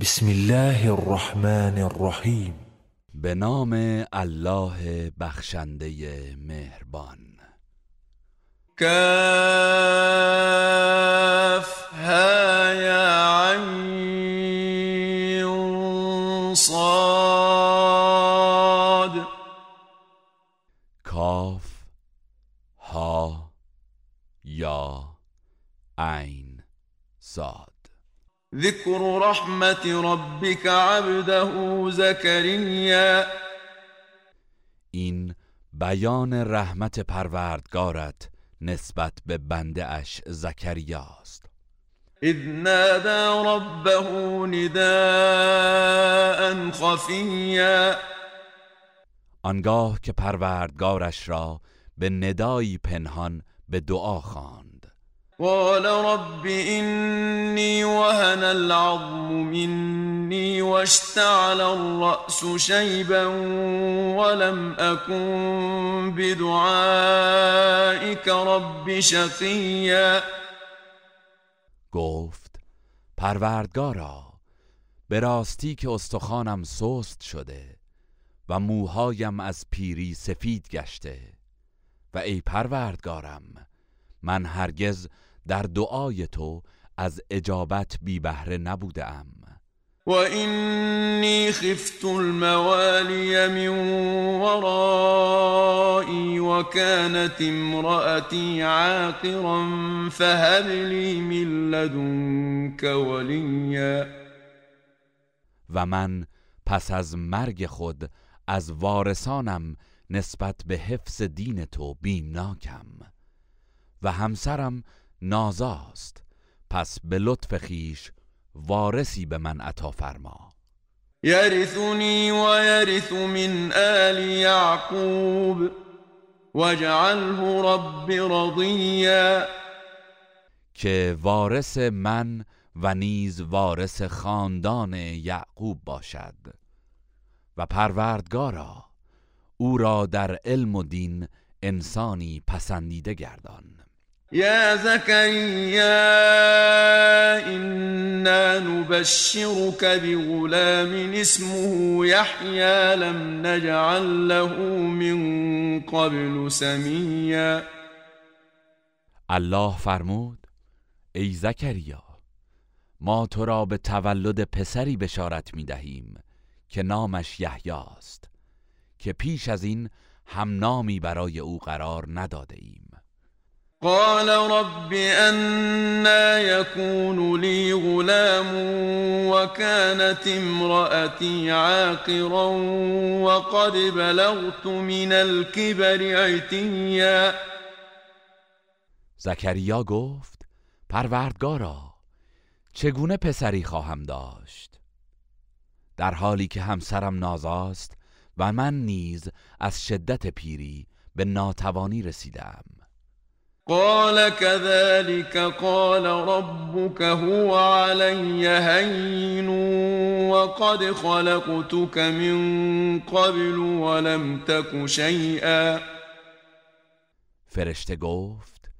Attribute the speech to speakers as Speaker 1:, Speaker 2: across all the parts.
Speaker 1: بسم الله الرحمن الرحیم
Speaker 2: به نام الله بخشنده مهربان.
Speaker 3: کاف ها یا عین صاد.
Speaker 2: کاف ها یا عین صاد.
Speaker 3: ذكر رحمت ربك عبده زكريا.
Speaker 2: این بیان رحمت پروردگارت نسبت به بنده اش زکریاست.
Speaker 3: اذ نادى ربه نداء خفيا.
Speaker 2: آنگاه که پروردگارش را به ندایی پنهان به دعا خواند.
Speaker 3: قال رب إني وهن العظم مني واشتعل الرأس شيبا ولم أكن بدعائك رب شقيا.
Speaker 2: گفت پروردگارا به راستی که استخوانم سست شده و موهایم از پیری سفید گشته و ای پروردگارم من هرگز در دعای تو از اجابت بی بهره نبودم.
Speaker 3: وإني خفت الموالي من ورائي وكانت امرأتي عاقرا فهب لي من لدنك وليا
Speaker 2: و من پس از مرگ خود از وارثانم نسبت به حفظ دین تو بیمناکم. و همسرم نازاست. پس به لطف خیش وارثی به من عطا فرما.
Speaker 3: يرثني ويرث من آل يعقوب واجعله رب رضيا
Speaker 2: که وارث من و نیز وارث خاندان یعقوب باشد. و پروردگارا او را در علم و دین انسانی پسندیده گردان.
Speaker 3: يا زكريا إنا نبشرك بغلام اسمه يحيى لم نجعل له من قبل سميا.
Speaker 2: الله فرمود ای زکریا ما تو را به تولد پسری بشارت می دهیم که نامش یحیی است که پیش از این هم نامی برای او قرار نداده ایم.
Speaker 3: قال رب أنا يكون لي غلام وكانت امرأتي عاقرا وقد بلغت من الكبر عتيا.
Speaker 2: زکریا گفت پروردگارا چگونه پسری خواهم داشت؟ در حالی که همسرم نازاست و من نیز از شدت پیری به ناتوانی رسیدم.
Speaker 3: قال كذلك قال ربك هو علي هين وقد خلقتك من قبل ولم تك شيئا.
Speaker 2: فرشته گفت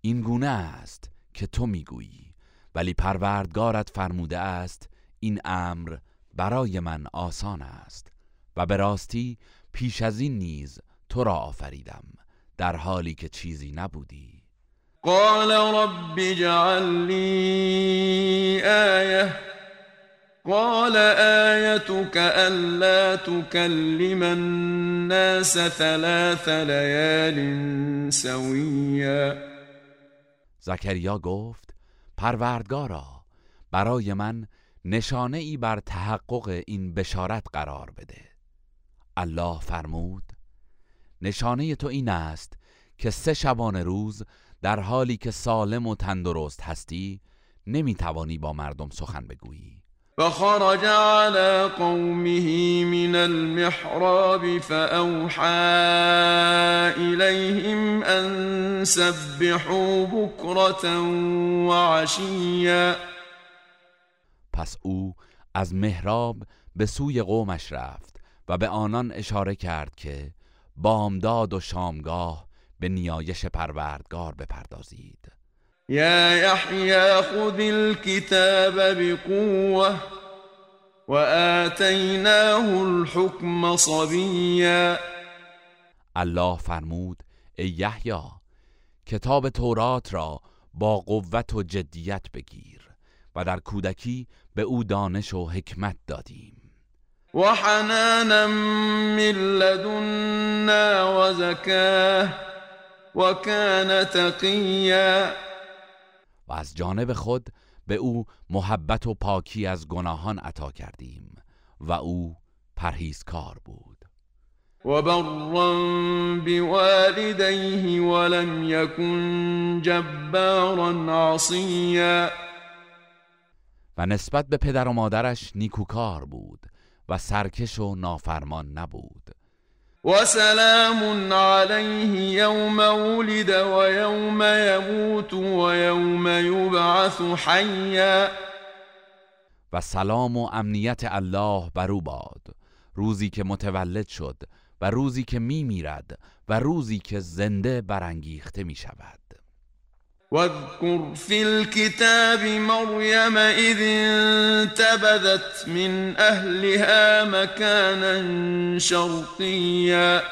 Speaker 2: این گونه است که تو می‌گویی ولی پروردگارت فرموده است این امر برای من آسان است و به راستی پیش از این نیز تو را آفریدم. در حالی که چیزی نبودی.
Speaker 3: قال رب اجعل لي آية. قال آيتك ألا تكلم الناس ثلاث ليال سويا.
Speaker 2: زکریا گفت پروردگارا برای من نشانه ای بر تحقق این بشارت قرار بده. الله فرمود نشانه تو این است که سه شبانه روز در حالی که سالم و تندرست هستی نمی‌توانی با مردم سخن بگویی.
Speaker 3: فخرج على قومه من المحراب فأوحى إليهم أن سبحوا بكرة وعشيا.
Speaker 2: پس او از محراب به سوی قومش رفت و به آنان اشاره کرد که بامداد و شامگاه به نیایش پروردگار بپردازید.
Speaker 3: يا يحيى خذ الكتاب بقوة وآتیناه الحكم صبیا.
Speaker 2: الله فرمود ای یحیی کتاب تورات را با قوت و جدیت بگیر و در کودکی به او دانش و حکمت دادیم.
Speaker 3: وحنانا من لدنا وزكاه وكان تقيا.
Speaker 2: و از جانب خود به او محبت و پاکی از گناهان عطا کردیم و او پرهیزکار بود.
Speaker 3: وبرا بوالديه ولم يكن جبارا عصيا
Speaker 2: و نسبت به پدر و مادرش نیکوکار بود. و سرکش و نافرمان نبود.
Speaker 3: و سلام علیه یوم ولد و یوم یموت و یوم یبعث حیا.
Speaker 2: و سلام و امنیت الله بر او باد. روزی که متولد شد و روزی که می میرد و روزی که زنده برانگیخته می شود.
Speaker 3: واذكر في الكتاب مريم إذ انتبذت من أهلها مكانا شرقيا.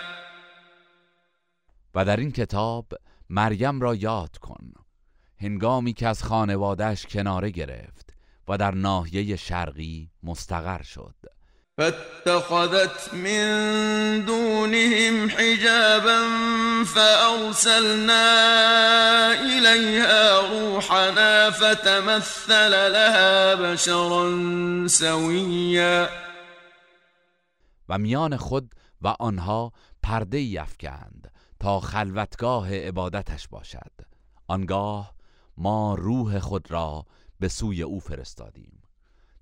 Speaker 2: و در این کتاب مریم را یاد کن هنگامی که از خانوادهش کناره گرفت و در ناحیه شرقی مستقر شد.
Speaker 3: فاتخذت من دونهم حجابا فأرسلنا إليها روحنا فتمثل لها بشرا سويا.
Speaker 2: و میان خود و آنها پرده یفکند تا خلوتگاه عبادتش باشد. آنگاه ما روح خود را به سوی او فرستادیم.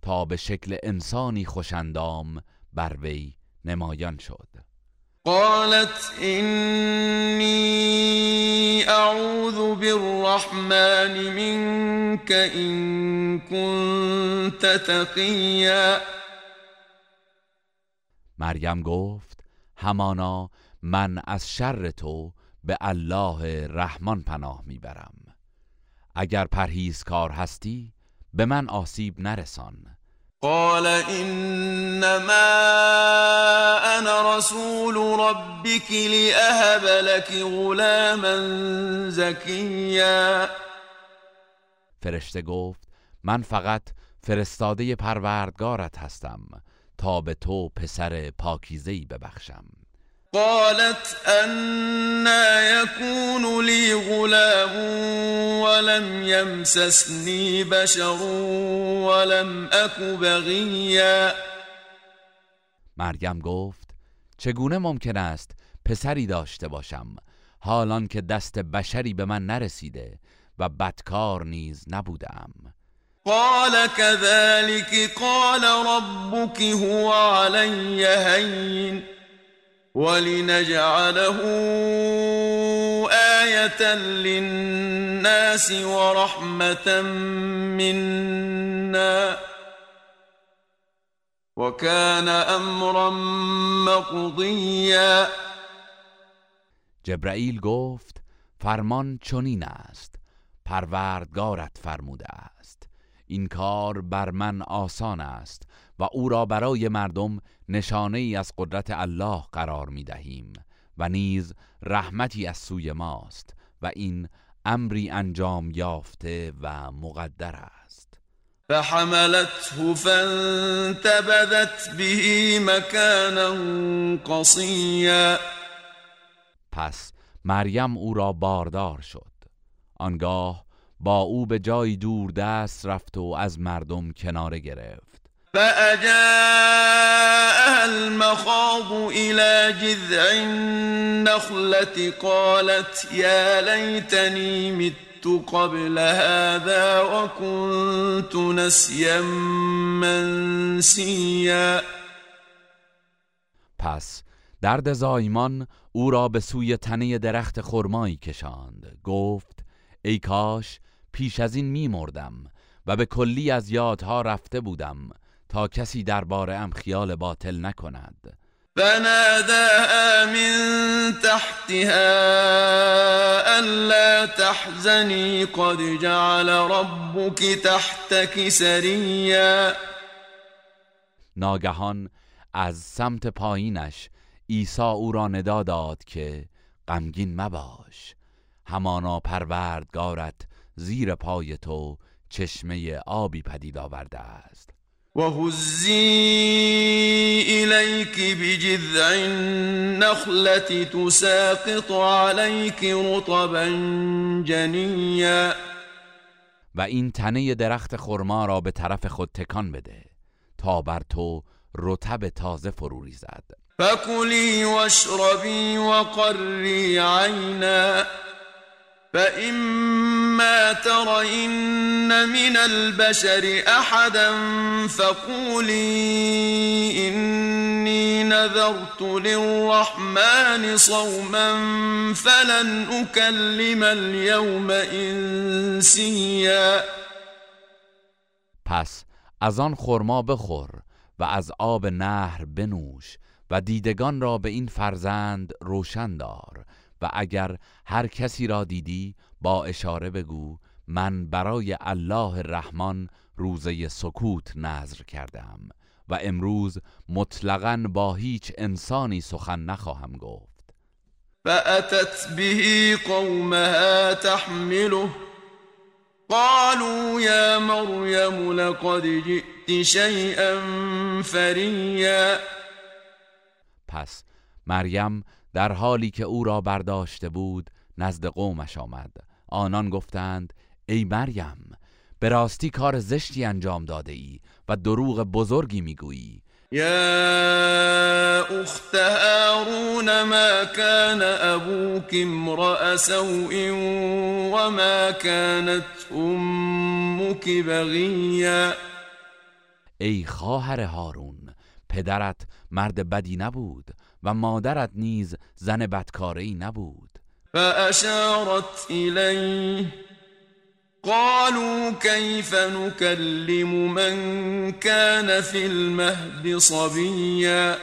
Speaker 2: تا به شکل انسانی خوشندام بر وی نمایان شد.
Speaker 3: قالت اینی اعوذ بالرحمن منك این كنت تقیا.
Speaker 2: مریم گفت همانا من از شر تو به الله رحمان پناه می‌برم. اگر پرهیزکار هستی به من آسیب نرسان.
Speaker 3: قال انما انا رسول ربك لاهب لك غلاما زكيا.
Speaker 2: فرشته گفت من فقط فرستاده پروردگارت هستم تا به تو پسر پاکیزه‌ای ببخشم.
Speaker 3: قالت أنا يكون لي غلام ولم يمسسني بشر ولم أك بغيا.
Speaker 2: مریم گفت چگونه ممکن است پسری داشته باشم؟ حالان که دست بشری به من نرسیده و بدکار نیز نبودم.
Speaker 3: قال كذلك قال ربك هو علي هين. ولنجعله آية للناس ورحمة منا وكان امرا مقضيا
Speaker 2: جبرائیل گفت فرمان چنین است. پروردگارت فرموده است. این کار بر من آسان است و او را برای مردم نشانه ای از قدرت الله قرار می دهیم و نیز رحمتی از سوی ماست و این امری انجام یافته و مقدر است.
Speaker 3: فحملته فانتبذت به مكانا قصیا.
Speaker 2: پس مریم او را باردار شد. آنگاه با او به جای دور دست رفت و از مردم کناره گرفت.
Speaker 3: فأجاءها المخاض إلى جذع النخلة قالت يا ليتني مت قبل هذا وكنت نسيا منسيا.
Speaker 2: پس درد زایمان او را به سوی تنه درخت خرمایی کشاند. گفت ای کاش پیش از این میمردم و به کلی از یادها رفته بودم تا کسی درباره ام خیال باطل نکند.
Speaker 3: فناداها من تحتها ألا تحزني قد جعل ربك تحتك سريا.
Speaker 2: ناگهان از سمت پایینش عیسی او را ندا داد که غمگین مباش. همانا پروردگارت زیر پای تو چشمه آبی پدید آورده است.
Speaker 3: وهزي إليك بجذع النخلة تساقط عليك رطبا جنيا
Speaker 2: و این تنه درخت خرما را به طرف خود تکان بده تا بر تو رطب تازه فرو ریزد.
Speaker 3: فكلي واشربي وقري عينا فإما ترين من البشر أحدا فقولي إني نذرت للرحمن صوما فلن أكلم اليوم إنسيا
Speaker 2: پس از آن خرما بخور و از آب نهر بنوش و دیدگان را به این فرزند روشن دار و اگر هر کسی را دیدی با اشاره بگو من برای الله رحمان روزه سکوت نظر کردم و امروز مطلقا با هیچ انسانی سخن نخواهم گفت.
Speaker 3: فأتت به قومها تحمله قالوا يا مريم لقد جئت شيئا فريا.
Speaker 2: پس مریم در حالی که او را برداشته بود نزد قومش آمد. آنان گفتند ای مریم به راستی کار زشتی انجام داده ای و دروغ بزرگی می‌گویی.
Speaker 3: يا أخت هارون ما كان أبوك امرأ سوء وما كانت أمك بغيا
Speaker 2: ای خواهر هارون پدرت مرد بدی نبود. و مادرت نیز زن بدکاری نبود.
Speaker 3: فأشارت إليه قالوا كيف نكلم من كان في المهد صبيا؟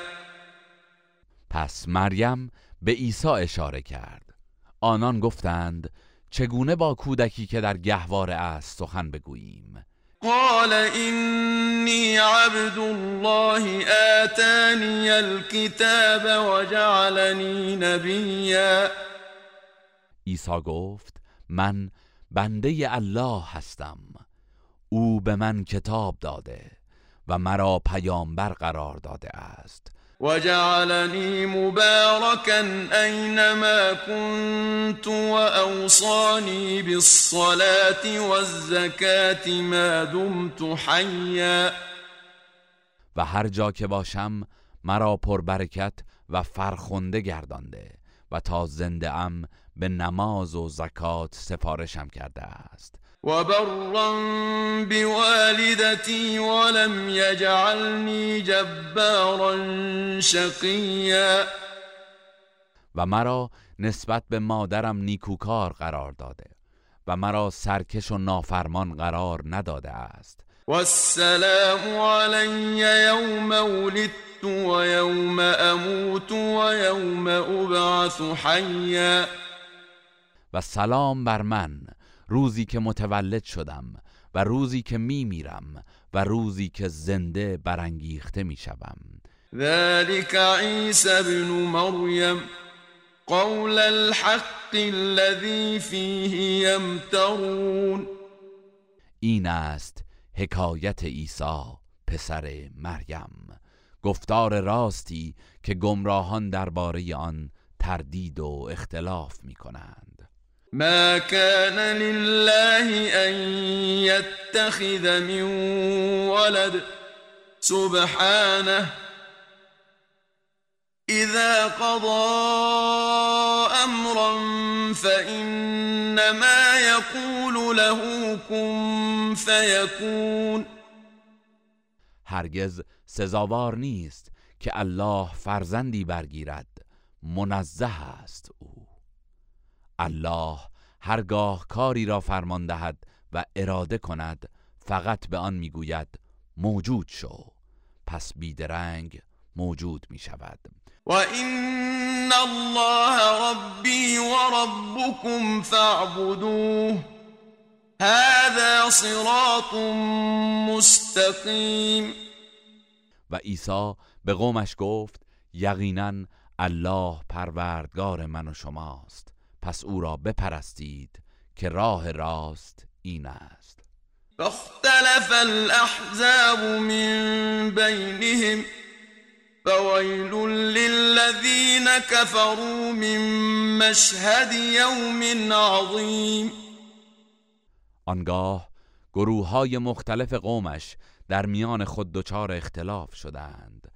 Speaker 2: پس مریم به عیسی اشاره کرد. آنان گفتند چگونه با کودکی که در گهواره است سخن بگوییم؟
Speaker 3: قال إني عبد الله آتاني الكتاب وجعلني نبيا.
Speaker 2: عیسی گفت من بنده الله هستم. او به من کتاب داده و مرا پیامبر قرار داده است.
Speaker 3: وجعلني مباركا أينما كنت وأوصاني بالصلاة والزكاة ما دمت حيا.
Speaker 2: و هر جا که باشم مرا پربرکت و فرخنده گردانده و تا زنده ام به نماز و زکات سفارشم کرده است.
Speaker 3: وبرا بوالدتي ولم يجعلني جبارا شقيا.
Speaker 2: و مرا نسبت به مادرم نیکوکار قرار داده و مرا سرکش و نافرمان قرار نداده است.
Speaker 3: والسلام علي يوم ولدت ويوم أموت ويوم أبعث حيا.
Speaker 2: و سلام بر من روزی که متولد شدم و روزی که می میرم و روزی که زنده برانگیخته می شوم.
Speaker 3: ذلك عيسى ابن مريم قول الحق الذي فيه يمترون.
Speaker 2: این است حکایت عیسی پسر مریم. گفتار راستی که گمراهان درباره آن تردید و اختلاف می کنند.
Speaker 3: ما كان لله أن يتخذ من ولد. سبحانه. إذا قضى أمرا فإنما يقول له كن فيكون.
Speaker 2: هرگز سزاوار نیست که الله فرزندی برگیرد. منزه است أو. الله هرگاه کاری را فرمان دهد و اراده کند فقط به آن می‌گوید موجود شو. پس بیدرنگ موجود می شود
Speaker 3: و این الله ربی و ربکم فاعبدوه. هذا صراط مستقیم.
Speaker 2: و عیسی به قومش گفت یقینا الله پروردگار من و شماست. پس او را بپرستید که راه راست این است.
Speaker 3: فاختلف الاحزاب من بینهم فويل للذين كفروا من مشهد يوم عظیم.
Speaker 2: آنگاه گروه های مختلف قومش در میان خود دچار اختلاف شدند.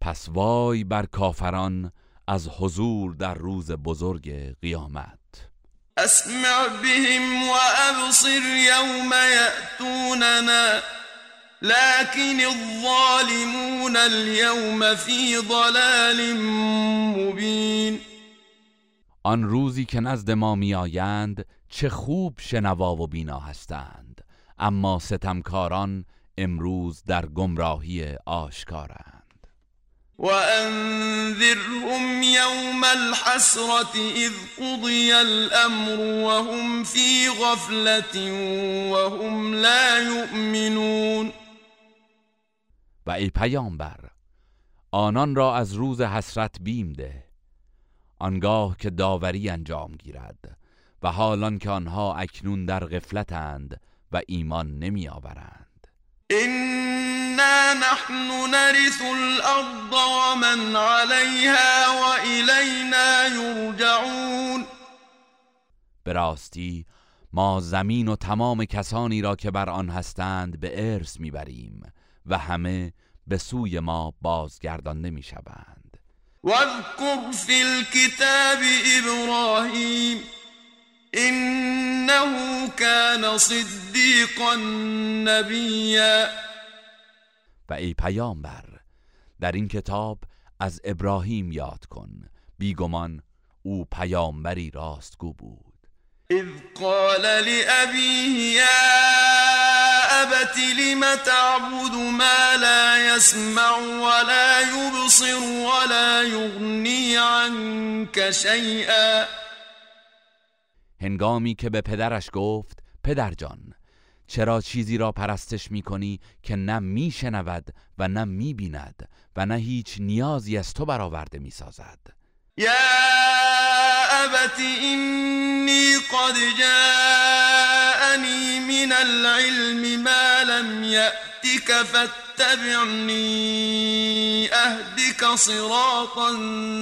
Speaker 2: پس وای بر کافران از حضور در روز بزرگ قیامت.
Speaker 3: اسمع بهم و ابصر یوم یأتوننا لكن الظالمون اليوم في ضلال مبین.
Speaker 2: آن روزی که نزد ما میآیند چه خوب شنوا و بینا هستند. اما ستمکاران امروز در گمراهی آشکارند.
Speaker 3: و انذرهم یوم الحسرت اذ قضی الامر وهم فی غفلت وهم لا یؤمنون
Speaker 2: و ای پیامبر آنان را از روز حسرت بیم ده. آنگاه که داوری انجام گیرد و حالان که آنها اکنون در غفلتند و ایمان نمی آورند
Speaker 3: اینا نحن نرث الارض ومن علیها و الینا یرجعون
Speaker 2: به راستی ما زمین و تمام کسانی را که بر آن هستند به ارث می‌بریم و همه به سوی ما بازگردانده می‌شوند
Speaker 3: واذکر فی الكتاب ابراهیم انه كان صدیقا نبیا
Speaker 2: و ای پیامبر در این کتاب از ابراهیم یاد کن. بیگمان او پیامبری راستگو بود.
Speaker 3: اذ قال لأبيه يا أبت لم تعبد ما لا يسمع ولا يبصر ولا يغني عنك شيئا
Speaker 2: هنگامی که به پدرش گفت پدر جان چرا چیزی را پرستش می کنی که نه می شنود و نه می بیند و نه هیچ نیازی از تو برآورده می سازد؟
Speaker 3: یا ابت اینی قد جاءنی من العلم ما لم یأتک فاتبعنی اهدک صراطا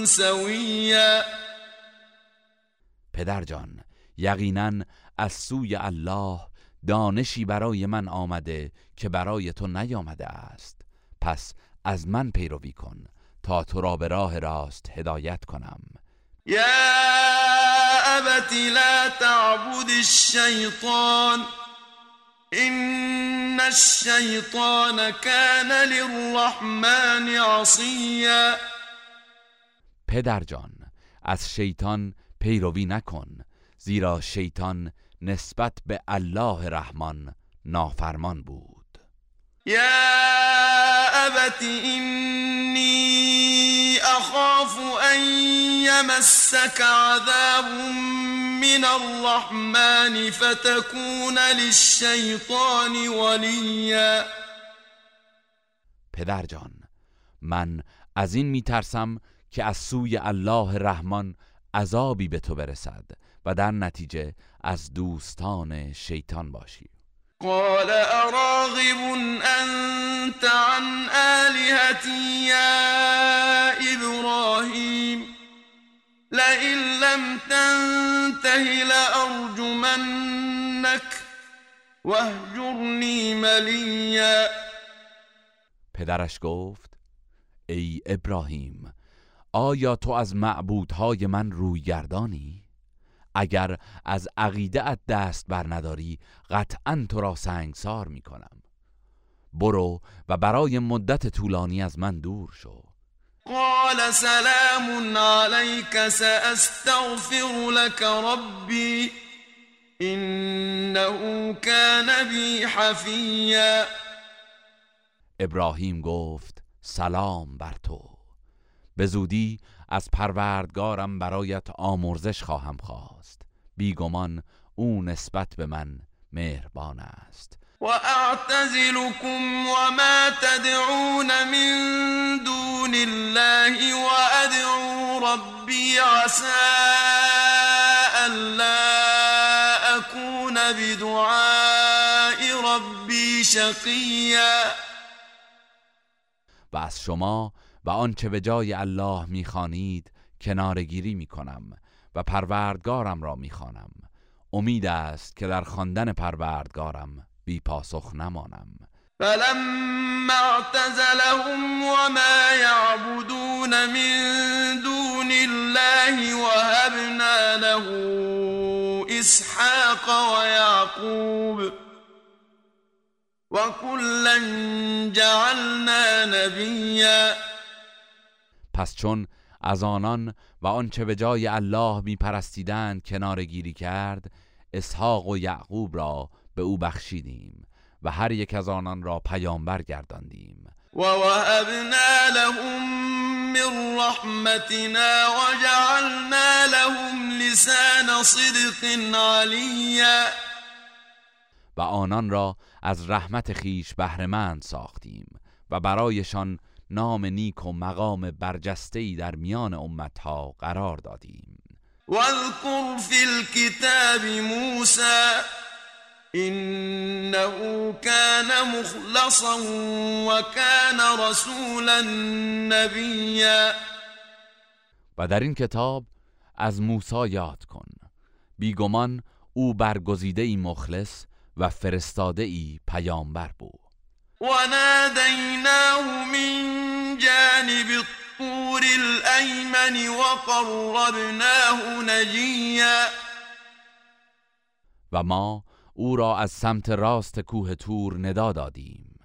Speaker 3: سویا.
Speaker 2: پدر جان یقینا از سوی الله دانشی برای من آمده که برای تو نیامده است. پس از من پیروی کن تا تو را به راه راست هدایت کنم.
Speaker 3: یا ابت لا تعبد الشیطان این الشیطان کان للرحمن عصیا.
Speaker 2: پدر جان از شیطان پیروی نکن. زیرا شیطان نسبت به الله رحمان نافرمان بود.
Speaker 3: یا ابت اینی اخاف ان یمسک عذاب من الرحمن فتكون للشیطان ولیا.
Speaker 2: پدر جان من از این میترسم که از سوی الله رحمان عذابی به تو برسد. و در نتیجه از دوستان شیطان باشی.
Speaker 3: قال اراغب انت عن آلهتی یا ابراهیم؟ لئن لم تنته لارجمنك واهجرنی ملیا.
Speaker 2: پدرش گفت ای ابراهیم آیا تو از معبودهای من روی گردانی؟ اگر از عقیده ات دست بر نداری قطعا تو را سنگسار می کنم برو و برای مدت طولانی از من دور شو.
Speaker 3: قال سلام عليك سأستغفر لك ربي إنه كان بي حفیا
Speaker 2: ابراهیم گفت سلام بر تو. به زودی از پروردگارم برایت آمرزش خواهم خواست. بیگمان او نسبت به من مهربان است.
Speaker 3: و وأعتزلكم وما تدعون من دون الله وأدعو ربي عسى ألا أكون بدعاء ربي شقيا
Speaker 2: و از شما و آنچه به جای الله می‌خوانید کنارگیری می‌کنم و پروردگارم را می‌خوانم. امید است که در خواندن پروردگارم بی پاسخ نمانم.
Speaker 3: فلما اعتزلهم وما يعبدون من دون الله وهبنا له اسحاق ويعقوب وكلا جعلنا نبيا
Speaker 2: پس چون از آنان و آنچه به جای الله میپرستیدند کنار گیری کرد اسحاق و یعقوب را به او بخشیدیم و هر یک از آنان را پیامبر گرداندیم.
Speaker 3: و وهبنا لهم من رحمتنا وجعلنا لهم لسان صدق علیا.
Speaker 2: و آنان را از رحمت خیش بهرهمند ساختیم و برایشان نام نیک و مقام برجسته‌ای در میان امتها قرار دادیم.
Speaker 3: واذكر في الكتاب موسى إنه كان مخلصا وكان رسولا نبیا.
Speaker 2: و در این کتاب از موسی یاد کن. بیگمان او برگزیده ای مخلص و فرستاده ای پیامبر بود.
Speaker 3: و نادیناه من جانب الطور الایمن و قربناه نجیا
Speaker 2: و ما او را از سمت راست کوه تور ندا دادیم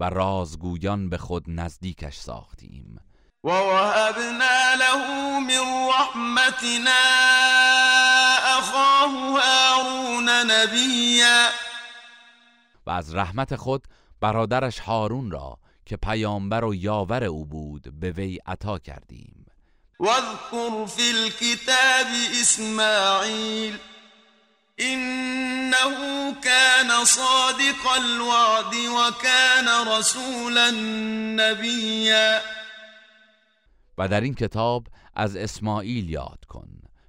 Speaker 2: و رازگویان به خود نزدیکش ساختیم.
Speaker 3: و وهبنا له من رحمتنا اخاه هارون نبیا
Speaker 2: و از رحمت خود برادرش هارون را که پیامبر و یاور او بود به وی عطا کردیم.
Speaker 3: واذكر في الكتاب اسماعیل. إنه كان صادق الوعد وكان رسولا نبیا.
Speaker 2: و در این کتاب از اسماعیل یاد کن.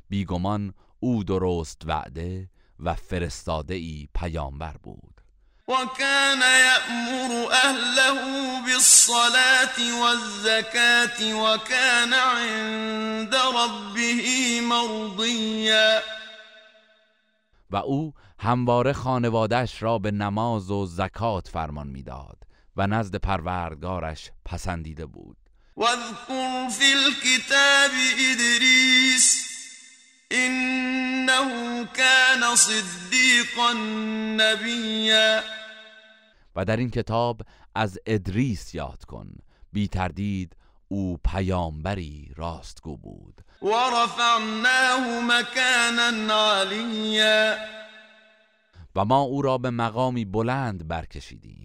Speaker 2: بیگمان او درست وعده و فرستاده ای پیامبر بود.
Speaker 3: وكان يأمر أهله بالصلاة والزكاة وكان عند ربه مرضيا.
Speaker 2: و او همواره خانوادش را به نماز و زکات فرمان می‌داد و نزد پروردگارش پسندیده بود.
Speaker 3: واذكر في الكتاب ادریس انه كان صدیقا نبیا
Speaker 2: و در این کتاب از ادریس یاد کن. بی تردید او پیامبری راستگو بود.
Speaker 3: ورفعناه مكانا علیا
Speaker 2: و ما او را به مقامی بلند برکشیدیم.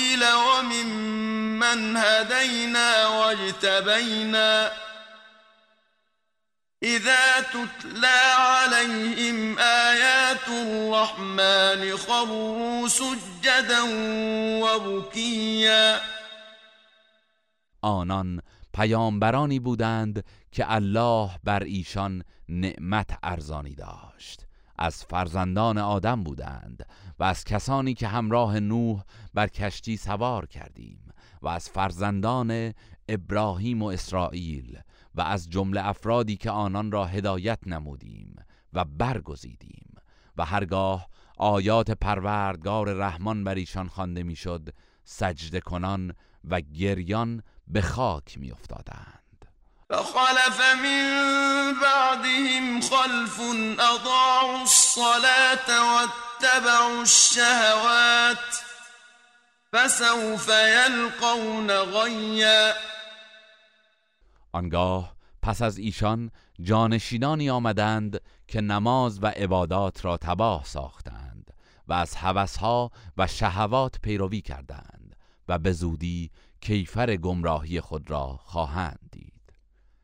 Speaker 3: وممن هدينا واجتبينا إذا تتلى عليهم آيات الرحمن خروا سجدا وبكيا.
Speaker 2: آنان پیامبرانی بودند که الله بر ایشان نعمت ارزانی داشت. از فرزندان آدم بودند و از کسانی که همراه نوح بر کشتی سوار کردیم و از فرزندان ابراهیم و اسرائیل و از جمله افرادی که آنان را هدایت نمودیم و برگزیدیم و هرگاه آیات پروردگار رحمان بر ایشان خوانده می‌شد سجده کنان و گریان به خاک می افتادند
Speaker 3: فخلف من بعدهم خلف اضاعوا الصلاة واتبعوا الشهوات فسوف يلقون غیا
Speaker 2: آنگاه پس از ایشان جانشینانی آمدند که نماز و عبادات را تباه ساختند و از هوسها و شهوات پیروی کردند و به زودی کیفر گمراهی خود را خواهند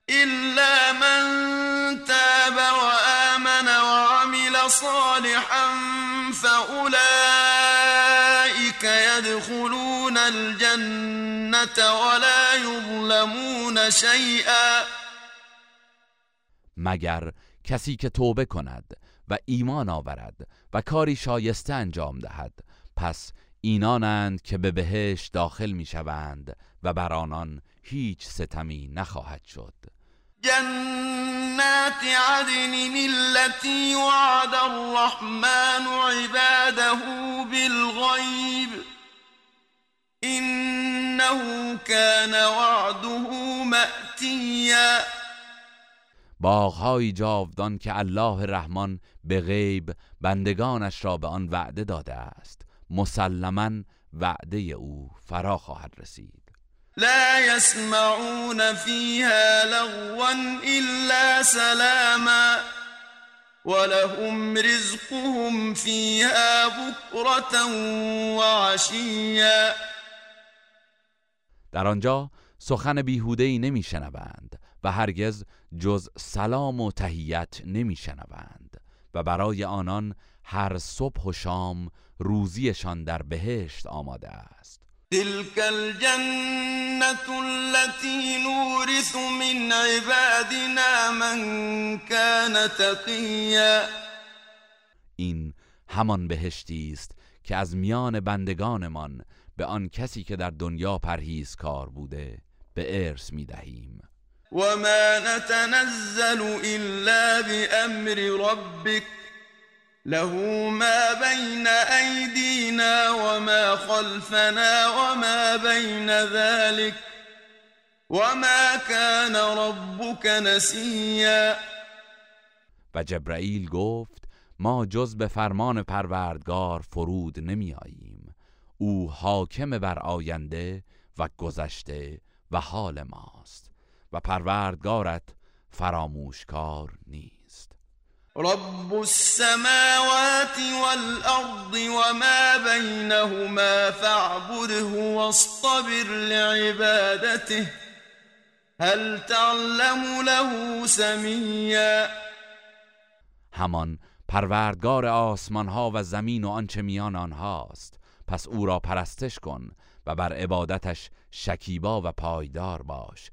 Speaker 3: إلا من تاب وآمن وعمل صالحا فأولئك يدخلون الجنة ولا يظلمون شيئا.
Speaker 2: مگر کسی که توبه کند و ایمان آورد و کاری شایسته انجام دهد پس اینانند که به بهشت داخل می شوند و بر آنان هیچ ستمی نخواهد شد.
Speaker 3: جنات عدن التي وعد الرحمن عباده بالغيب إنه كان وعده مأتیا
Speaker 2: باغهایی جاودان که الله رحمان به غیب بندگانش را به آن وعده داده است مسلما وعده او فرا خواهد رسید.
Speaker 3: لا يسمعون فيها لغوا إلا سلاما ولهم رزقهم فيها بكرة وعشيا.
Speaker 2: در آنجا سخن بیهوده‌ای نمیشنوند و هرگز جز سلام و تهیت نمیشنوند و برای آنان هر صبح و شام روزیشان در بهشت آماده است.
Speaker 3: تلك الجنة التي نورث من عبادنا من كان تقیا
Speaker 2: این همان بهشتی است که از میان بندگانمان به آن کسی که در دنیا پرهیزکار بوده به ارث می دهیم.
Speaker 3: وما نتنزل إلا بأمر ربك. له ما بين أيدينا وما خلفنا وما بين ذلك وما كان ربك نسيا.
Speaker 2: و جبرائیل گفت ما جز به فرمان پروردگار فرود نمی آییم او حاکم بر آینده و گذشته و حال ماست و پروردگارت فراموشکار نیست.
Speaker 3: رب السماوات والأرض وما بينهما فاعبده واصطبر لعبادته هل تعلم له سميا؟
Speaker 2: همان پروردگار آسمان ها و زمین و آنچه میان آنهاست. پس او را پرستش کن و بر عبادتش شکیبا و پایدار باش.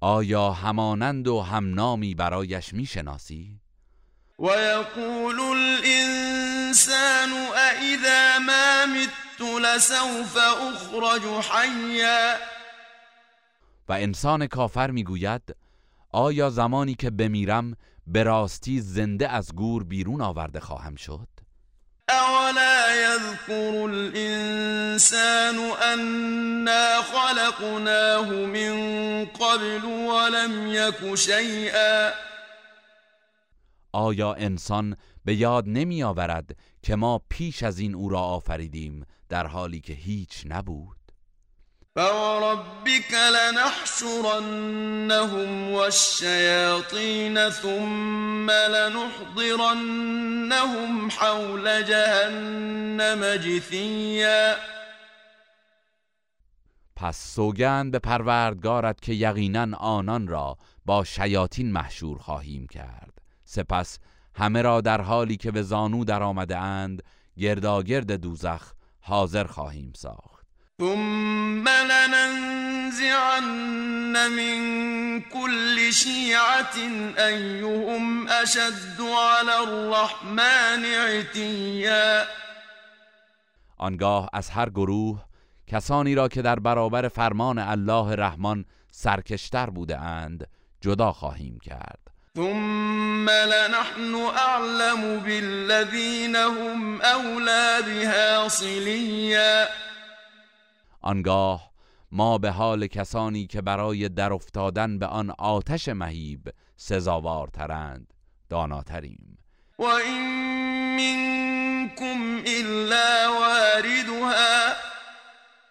Speaker 2: آیا همانند و همنامی برایش می‌شناسی؟
Speaker 3: ويقول الإنسان أإذا ما مت لسوف أخرج حيا.
Speaker 2: و انسان کافر می‌گوید آیا زمانی که بمیرم به راستی زنده از گور بیرون آورده خواهم شد؟
Speaker 3: أولا يذكر الإنسان أنا خلقناه من قبل ولم يك شيئا.
Speaker 2: آیا انسان به یاد نمی آورد که ما پیش از این او را آفریدیم در حالی که هیچ نبود؟
Speaker 3: فوربك لنحشرنهم والشياطين ثم لنحضرنهم حول جهنم جثيا.
Speaker 2: پس سوگند به پروردگارت که یقینا آنان را با شیاطین محشور خواهیم کرد. سپس همه را در حالی که به زانو در آمده اند گرداگرد دوزخ حاضر خواهیم ساخت.
Speaker 3: ثم لننزعن من كل شيعة أيهم أشد على الرحمن عتيا
Speaker 2: آنگاه از هر گروه کسانی را که در برابر فرمان الله رحمان سرکشتر بوده اند جدا خواهیم کرد.
Speaker 3: ثم لنحن أعلم بالذين هم أولى بها صليا.
Speaker 2: آنگاه ما به حال کسانی که برای در افتادن به آن آتش مهیب سزاوارترند داناتریم.
Speaker 3: وإن منكم إلا واردها.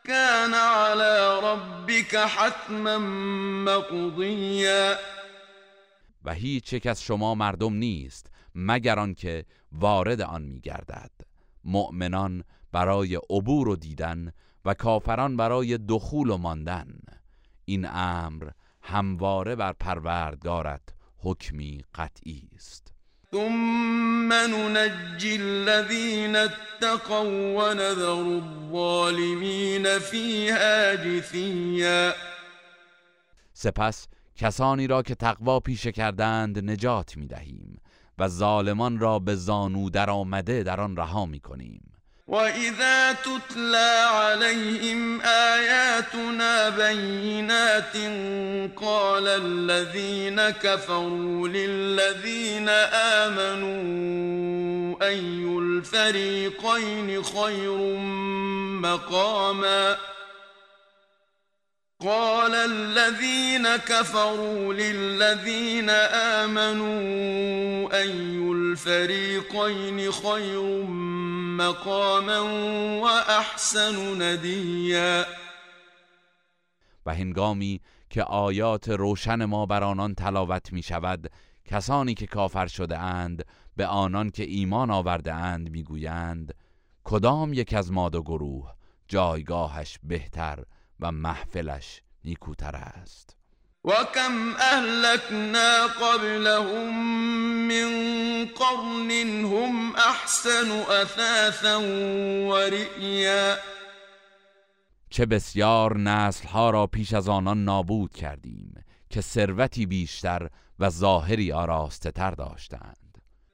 Speaker 3: كان على ربك حتما مقضیا.
Speaker 2: و هیچ یک از شما مردم نیست مگر آنکه وارد آن میگردد. مؤمنان برای عبور و دیدن و کافران برای دخول و ماندن. این امر همواره بر پروردگارت حکمی قطعی است.
Speaker 3: ثم ننجی الذین اتقوا ونذر الظالمین فیها جثیا.
Speaker 2: سپس کسانی را که تقوا پیشه کردند نجات می دهیم و ظالمان را به زانو در آمده در آن رها می کنیم
Speaker 3: وإذا تتلى عليهم آياتنا بينات قال الذين كفروا للذين آمنوا أي الفريقين خير مقاما قال الذين كفروا للذين آمنوا أي الفريقين خير مقاما وأحسن نديا؟
Speaker 2: و هنگامی که آیات روشن ما بر آنان تلاوت می شود کسانی که کافر شده اند به آنان که ایمان آورده اند می گویند کدام یک از ما دو گروه جایگاهش بهتر و محفلش نیکوتر است.
Speaker 3: و کم اهلکنا قبلهم من قرن هم احسن اثاثا و رئیا
Speaker 2: چه بسیار نسلها را پیش از آنان نابود کردیم که ثروتی بیشتر و ظاهری آراسته تر داشتند.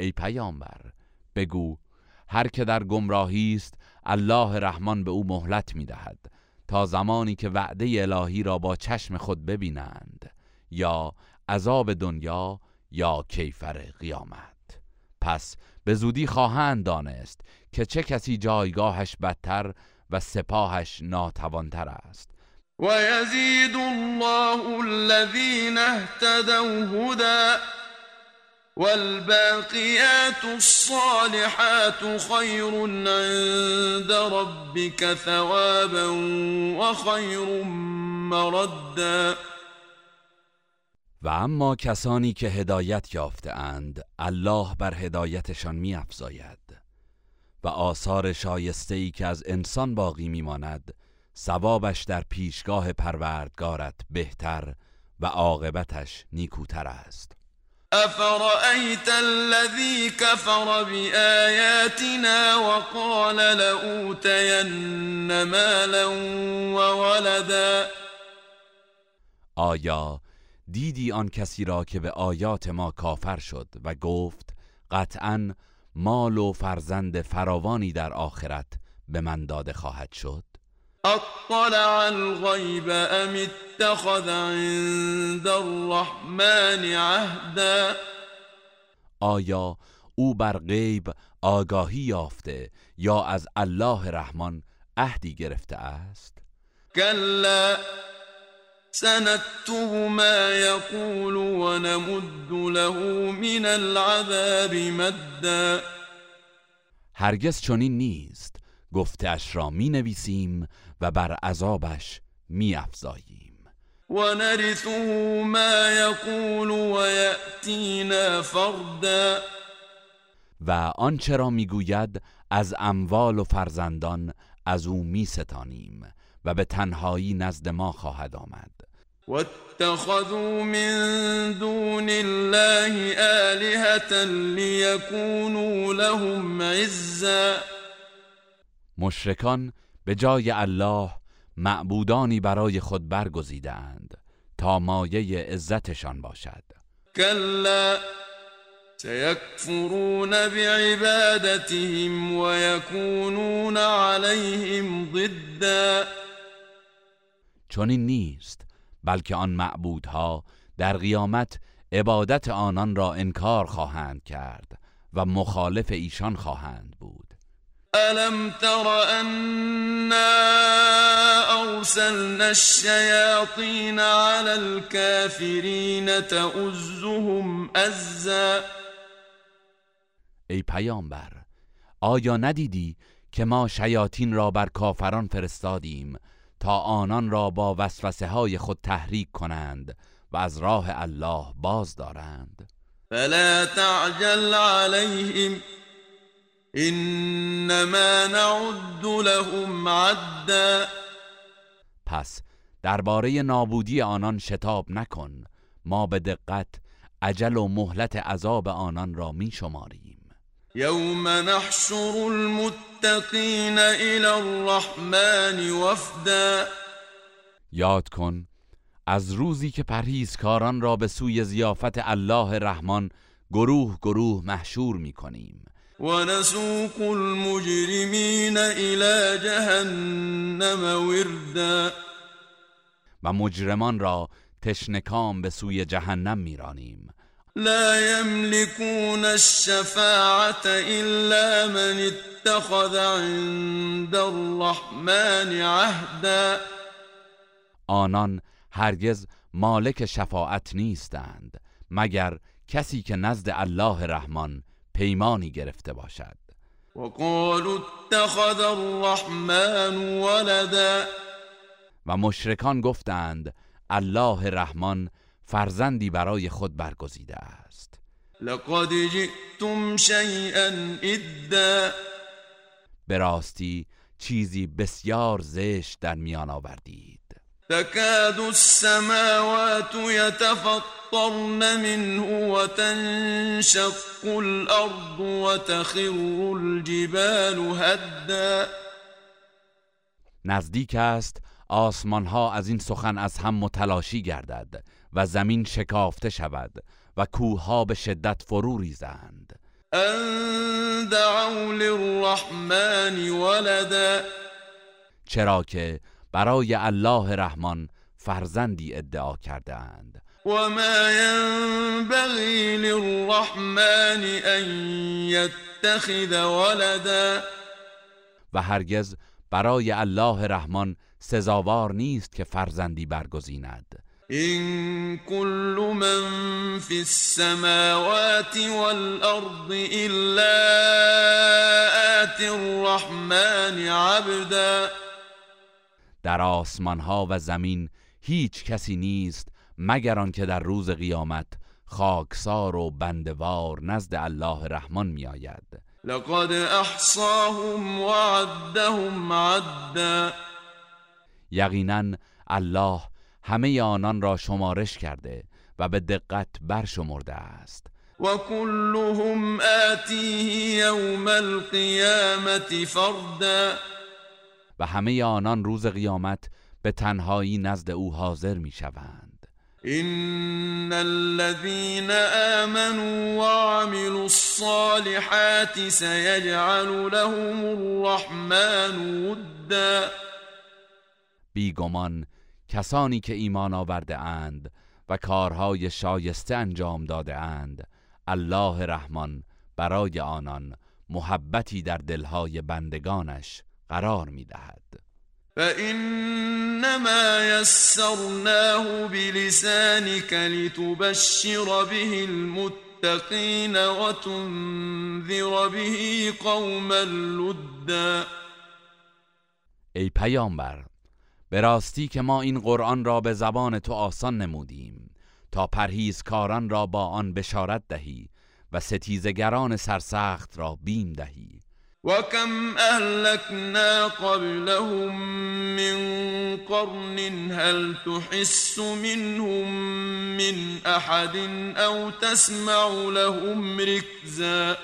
Speaker 2: ای پیامبر بگو هر که در گمراهی است الله رحمان به او مهلت می‌دهد تا زمانی که وعده الهی را با چشم خود ببینند یا عذاب دنیا یا کیفر قیامت. پس به زودی خواهند دانست که چه کسی جایگاهش بدتر و سپاهش ناتوانتر است.
Speaker 3: و یزید الله الذین اهتدوا هدى والباقيات الصالحات خير عند ربك ثوابا وخير مردا.
Speaker 2: و اما کسانی که هدایت یافته اند الله بر هدایتشان می افزاید و آثار شایسته ای که از انسان باقی میماند ثوابش در پیشگاه پروردگارت بهتر و عاقبتش نیکوتر است.
Speaker 3: أفرأيت الذي كفر بآياتنا وقال لأوتين مالا وولدا؟
Speaker 2: آیا دیدی آن کسی را که به آیات ما کافر شد و گفت قطعا مال و فرزند فراوانی در آخرت به من داده خواهد شد؟
Speaker 3: اطلع الغیب ام اتخذ عند الرحمن عهدا؟
Speaker 2: آیا او بر غیب آگاهی یافته یا از الله رحمان عهدی گرفته است؟
Speaker 3: کلا سنكتب ما يقول ونمد له من العذاب مدا.
Speaker 2: هرگز چنین نیست. گفتش را می نویسیم و بر عذابش می افزاییم
Speaker 3: و نرثه ما یقول و یأتینا فردا.
Speaker 2: و آنچه را می‌گوید از اموال و فرزندان از او می ستانیم و به تنهایی نزد ما خواهد آمد.
Speaker 3: واتخذوا من دون الله آلهة ليكونوا لهم عزا.
Speaker 2: مشرکان به جای الله معبودانی برای خود برگزیدند تا مایه عزتشان باشد.
Speaker 3: کلا سيكفرون بعبادتهم ويكونون عليهم ضدا.
Speaker 2: چنین نیست بلکه آن معبودها در قیامت عبادت آنان را انکار خواهند کرد و مخالف ایشان خواهند بود.
Speaker 3: ألم تر أنا أرسلنا الشياطين على الكافرين تؤزهم أزا
Speaker 2: ای پیامبر آیا ندیدی که ما شیاطین را بر کافران فرستادیم تا آنان را با وسوسه های خود تحریک کنند و از راه الله باز دارند؟
Speaker 3: فلا تعجل عليهم انما نعد لهم عدا.
Speaker 2: پس درباره نابودی آنان شتاب نکن. ما به دقت عجل و مهلت عذاب آنان را می شماریم.
Speaker 3: یوم نحشر المتقین الى الرحمن وفدا.
Speaker 2: یاد کن از روزی که پرهیزکاران را به سوی زیافت الله رحمان گروه گروه محشور می کنیم.
Speaker 3: ونسوق المجرمين إلى جهنم وردا.
Speaker 2: و مجرمان را تشنکام به سوی جهنم میرانیم.
Speaker 3: لا يملكون الشفاعة إلا من اتخذ عند الرحمن عهدا.
Speaker 2: آنان هرگز مالک شفاعت نیستند مگر کسی که نزد الله رحمان پیمانی گرفته باشد.
Speaker 3: وقالوا اتخذ الرحمن ولدا.
Speaker 2: و مشرکان گفتند الله رحمان فرزندی برای خود برگزیده است.
Speaker 3: لقد جئتم شیئا ادا
Speaker 2: به راستی چیزی بسیار زشت در میان آوردید.
Speaker 3: تكاد السماوات يتفطرن منه وتنشق الأرض وتخر الجبال هدا.
Speaker 2: نزدیک است آسمان ها از این سخن از هم متلاشی گردد و زمین شکافته شود و کوه ها به شدت فرو ریزند.
Speaker 3: ان دعوا للرحمن ولدا.
Speaker 2: چرا که برای الله رحمان فرزندی ادعا کردند
Speaker 3: و ما ينبغي للرحمن ان يتخذ ولدا
Speaker 2: و هرگز برای الله رحمان سزاوار نیست که فرزندی برگزیند.
Speaker 3: این كل من في السماوات والارض الا آت الرحمن عبدا
Speaker 2: در آسمان ها و زمین هیچ کسی نیست مگر آنکه در روز قیامت خاکسار و بندوار نزد الله رحمان می آید
Speaker 3: لقد احصاهم وعدهم عدا.
Speaker 2: یقینا الله همه آنان را شمارش کرده و به دقت برشمرده است.
Speaker 3: و كلهم آتیه یوم القیامت فردا.
Speaker 2: و همه آنان روز قیامت به تنهایی نزد او حاضر می شوند
Speaker 3: این الذين آمنوا وعملوا الصالحات سيجعل لهم الرحمن ودا.
Speaker 2: بیگمان کسانی که ایمان آورده اند و کارهای شایسته انجام داده اند الله رحمان برای آنان محبتی در دلهای بندگانش قرار می‌دهد.
Speaker 3: فإنما يسرناه بلسانك لتبشر به المتقين وتنذر به قوما لدا.
Speaker 2: ای پیامبر به راستی که ما این قرآن را به زبان تو آسان نمودیم تا پرهیزکاران را با آن بشارت دهی و ستیزگران سرسخت را بیم دهی.
Speaker 3: وكم أهلكنا قبلهم من قرن هل تحس منهم من أحد أو تسمع لهم ركزا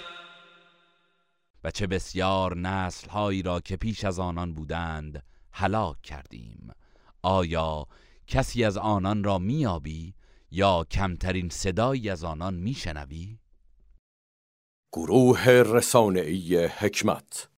Speaker 2: و چه بسیار نسل هایی را که پیش از آنان بودند هلاک کردیم. آیا کسی از آنان را میابی یا کمترین صدایی از آنان میشنوی؟
Speaker 4: گروه رسانه‌ای حکمت